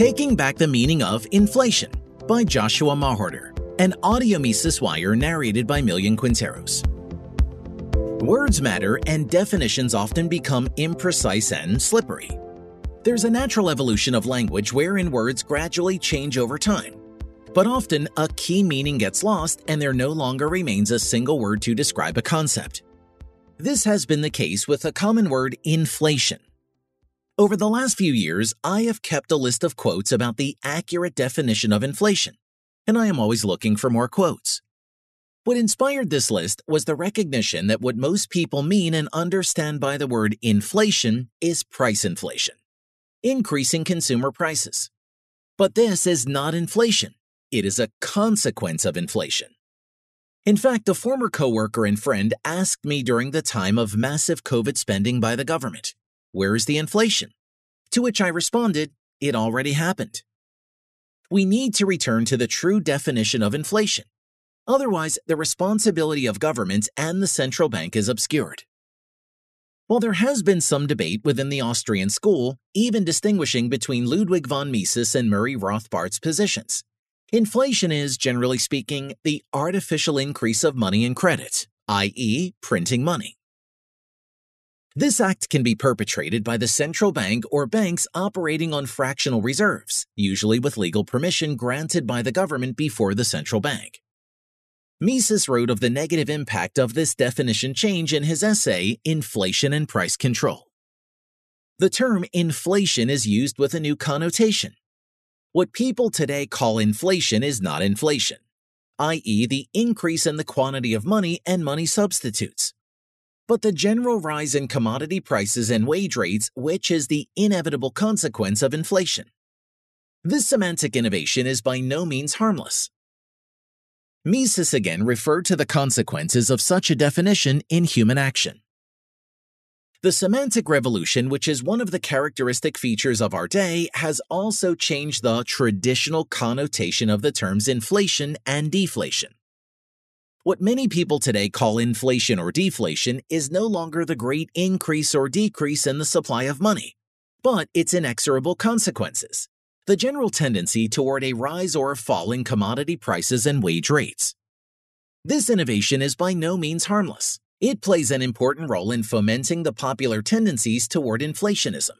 Taking Back the Meaning of Inflation by Joshua Mawhorter, an audio Mises wire narrated by Millian Quinteros. Words matter and definitions often become imprecise and slippery. There's a natural evolution of language wherein words gradually change over time. But often, a key meaning gets lost and there no longer remains a single word to describe a concept. This has been the case with the common word inflation. Over the last few years, I have kept a list of quotes about the accurate definition of inflation, and I am always looking for more quotes. What inspired this list was the recognition that what most people mean and understand by the word inflation is price inflation, increasing consumer prices. But this is not inflation, it is a consequence of inflation. In fact, a former coworker and friend asked me during the time of massive COVID spending by the government, where is the inflation? To which I responded, It already happened. We need to return to the true definition of inflation. Otherwise, the responsibility of governments and the central bank is obscured. While there has been some debate within the Austrian school, even distinguishing between Ludwig von Mises and Murray Rothbard's positions, inflation is, generally speaking, the artificial increase of money and credit, i.e., printing money. This act can be perpetrated by the central bank or banks operating on fractional reserves, usually with legal permission granted by the government before the central bank. Mises wrote of the negative impact of this definition change in his essay, Inflation and Price Control. The term inflation is used with a new connotation. What people today call inflation is not inflation, i.e., the increase in the quantity of money and money substitutes but the general rise in commodity prices and wage rates, which is the inevitable consequence of inflation. This semantic innovation is by no means harmless. Mises again referred to the consequences of such a definition in human action. The semantic revolution, which is one of the characteristic features of our day, has also changed the traditional connotation of the terms inflation and deflation. What many people today call inflation or deflation is no longer the great increase or decrease in the supply of money, but its inexorable consequences, the general tendency toward a rise or a fall in commodity prices and wage rates. This innovation is by no means harmless. It plays an important role in fomenting the popular tendencies toward inflationism.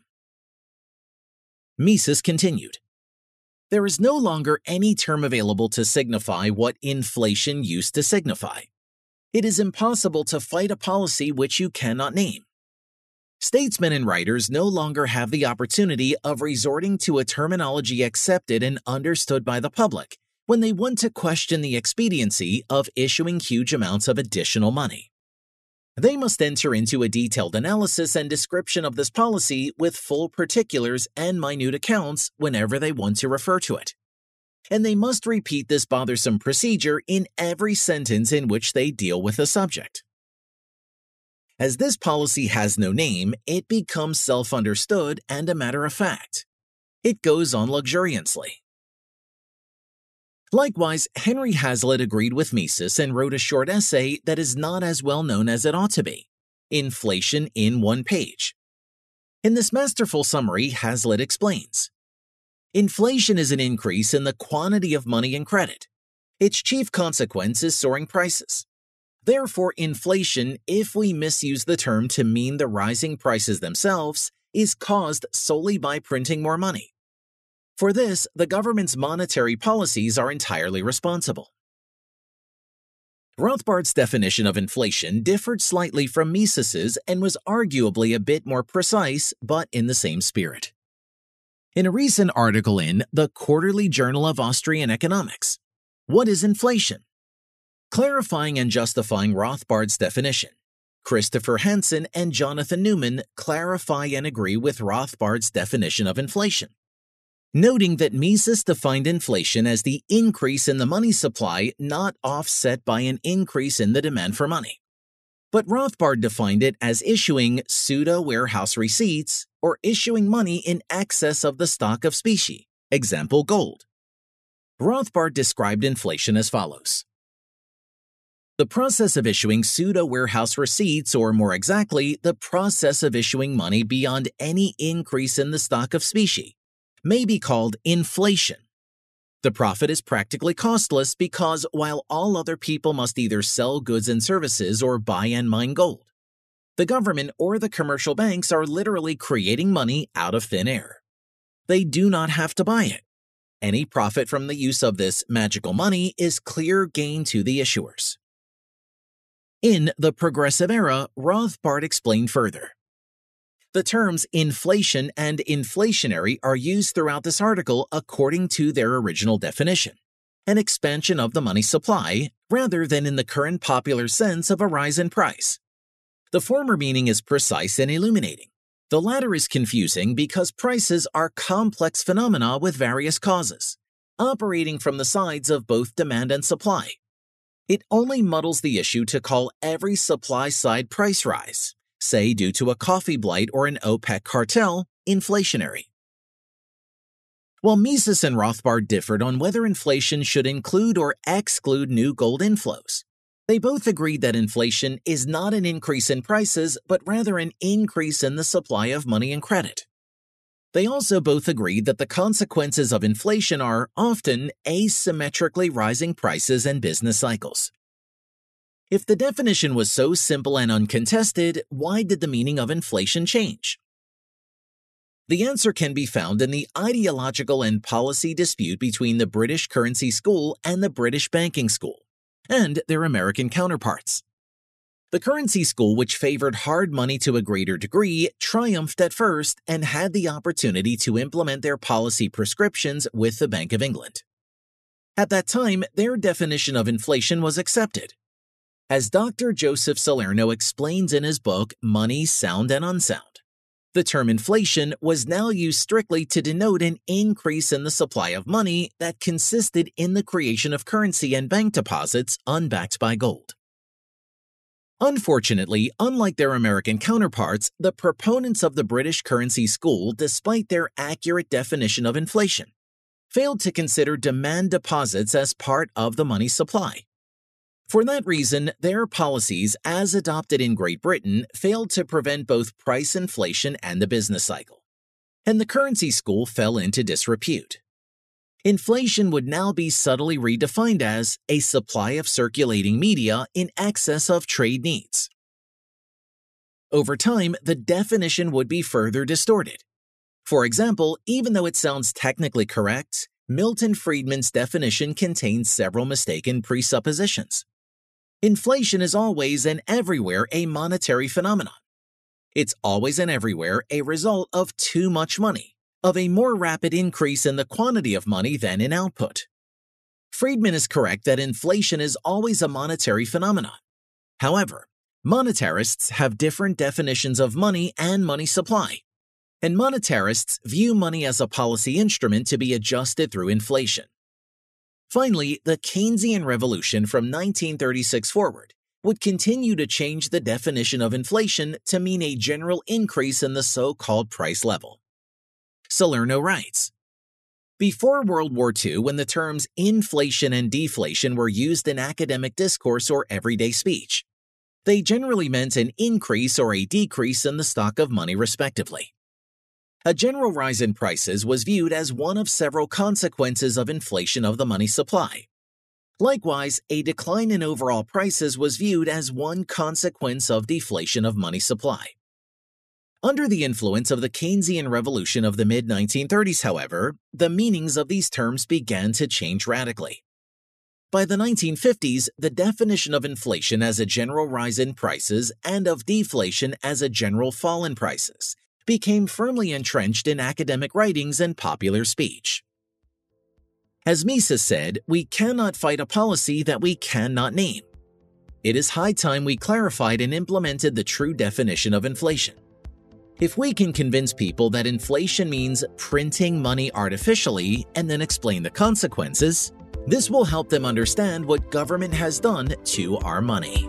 Mises continued there is no longer any term available to signify what inflation used to signify. It is impossible to fight a policy which you cannot name. Statesmen and writers no longer have the opportunity of resorting to a terminology accepted and understood by the public when they want to question the expediency of issuing huge amounts of additional money. They must enter into a detailed analysis and description of this policy with full particulars and minute accounts whenever they want to refer to it. And they must repeat this bothersome procedure in every sentence in which they deal with a subject. As this policy has no name, it becomes self understood and a matter of fact. It goes on luxuriantly. Likewise, Henry Hazlitt agreed with Mises and wrote a short essay that is not as well known as it ought to be Inflation in One Page. In this masterful summary, Hazlitt explains Inflation is an increase in the quantity of money and credit. Its chief consequence is soaring prices. Therefore, inflation, if we misuse the term to mean the rising prices themselves, is caused solely by printing more money. For this, the government's monetary policies are entirely responsible. Rothbard's definition of inflation differed slightly from Mises's and was arguably a bit more precise, but in the same spirit. In a recent article in the Quarterly Journal of Austrian Economics, What is Inflation? Clarifying and justifying Rothbard's definition, Christopher Hansen and Jonathan Newman clarify and agree with Rothbard's definition of inflation noting that Mises defined inflation as the increase in the money supply not offset by an increase in the demand for money. But Rothbard defined it as issuing pseudo warehouse receipts or issuing money in excess of the stock of specie, example gold. Rothbard described inflation as follows. The process of issuing pseudo warehouse receipts, or more exactly, the process of issuing money beyond any increase in the stock of specie, may be called inflation. The profit is practically costless because while all other people must either sell goods and services or buy and mine gold, the government or the commercial banks are literally creating money out of thin air. They do not have to buy it. Any profit from the use of this magical money is clear gain to the issuers. In the Progressive Era, Rothbard explained further. The terms inflation and inflationary are used throughout this article according to their original definition an expansion of the money supply rather than in the current popular sense of a rise in price. The former meaning is precise and illuminating. The latter is confusing because prices are complex phenomena with various causes, operating from the sides of both demand and supply. It only muddles the issue to call every supply side price rise say due to a coffee blight or an OPEC cartel, inflationary. While Mises and Rothbard differed on whether inflation should include or exclude new gold inflows, they both agreed that inflation is not an increase in prices, but rather an increase in the supply of money and credit. They also both agreed that the consequences of inflation are often asymmetrically rising prices and business cycles. If the definition was so simple and uncontested, why did the meaning of inflation change? The answer can be found in the ideological and policy dispute between the British currency school and the British banking school, and their American counterparts. The currency school, which favored hard money to a greater degree, triumphed at first and had the opportunity to implement their policy prescriptions with the Bank of England. At that time, their definition of inflation was accepted, as Dr. Joseph Salerno explains in his book Money, Sound and Unsound, the term inflation was now used strictly to denote an increase in the supply of money that consisted in the creation of currency and bank deposits unbacked by gold. Unfortunately, unlike their American counterparts, the proponents of the British currency school, despite their accurate definition of inflation, failed to consider demand deposits as part of the money supply. For that reason, their policies, as adopted in Great Britain, failed to prevent both price inflation and the business cycle. And the currency school fell into disrepute. Inflation would now be subtly redefined as a supply of circulating media in excess of trade needs. Over time, the definition would be further distorted. For example, even though it sounds technically correct, Milton Friedman's definition contains several mistaken presuppositions. Inflation is always and everywhere a monetary phenomenon. It's always and everywhere a result of too much money, of a more rapid increase in the quantity of money than in output. Friedman is correct that inflation is always a monetary phenomenon. However, monetarists have different definitions of money and money supply, and monetarists view money as a policy instrument to be adjusted through inflation. Finally, the Keynesian revolution from 1936 forward would continue to change the definition of inflation to mean a general increase in the so called price level. Salerno writes Before World War II, when the terms inflation and deflation were used in academic discourse or everyday speech, they generally meant an increase or a decrease in the stock of money, respectively. A general rise in prices was viewed as one of several consequences of inflation of the money supply. Likewise, a decline in overall prices was viewed as one consequence of deflation of money supply. Under the influence of the Keynesian revolution of the mid 1930s, however, the meanings of these terms began to change radically. By the 1950s, the definition of inflation as a general rise in prices and of deflation as a general fall in prices became firmly entrenched in academic writings and popular speech. As Mises said, we cannot fight a policy that we cannot name. It is high time we clarified and implemented the true definition of inflation. If we can convince people that inflation means printing money artificially and then explain the consequences, this will help them understand what government has done to our money.